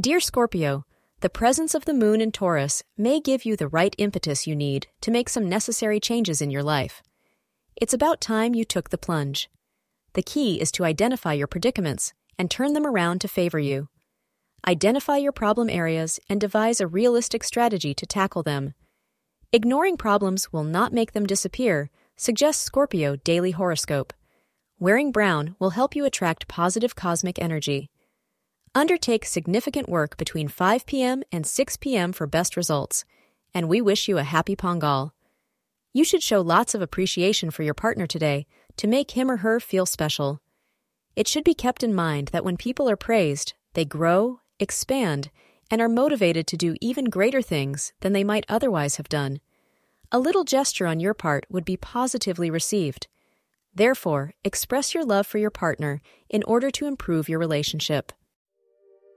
Dear Scorpio, the presence of the moon in Taurus may give you the right impetus you need to make some necessary changes in your life. It's about time you took the plunge. The key is to identify your predicaments and turn them around to favor you. Identify your problem areas and devise a realistic strategy to tackle them. Ignoring problems will not make them disappear, suggests Scorpio Daily Horoscope. Wearing brown will help you attract positive cosmic energy. Undertake significant work between 5 p.m. and 6 p.m. for best results, and we wish you a happy Pongal. You should show lots of appreciation for your partner today to make him or her feel special. It should be kept in mind that when people are praised, they grow, expand, and are motivated to do even greater things than they might otherwise have done. A little gesture on your part would be positively received. Therefore, express your love for your partner in order to improve your relationship.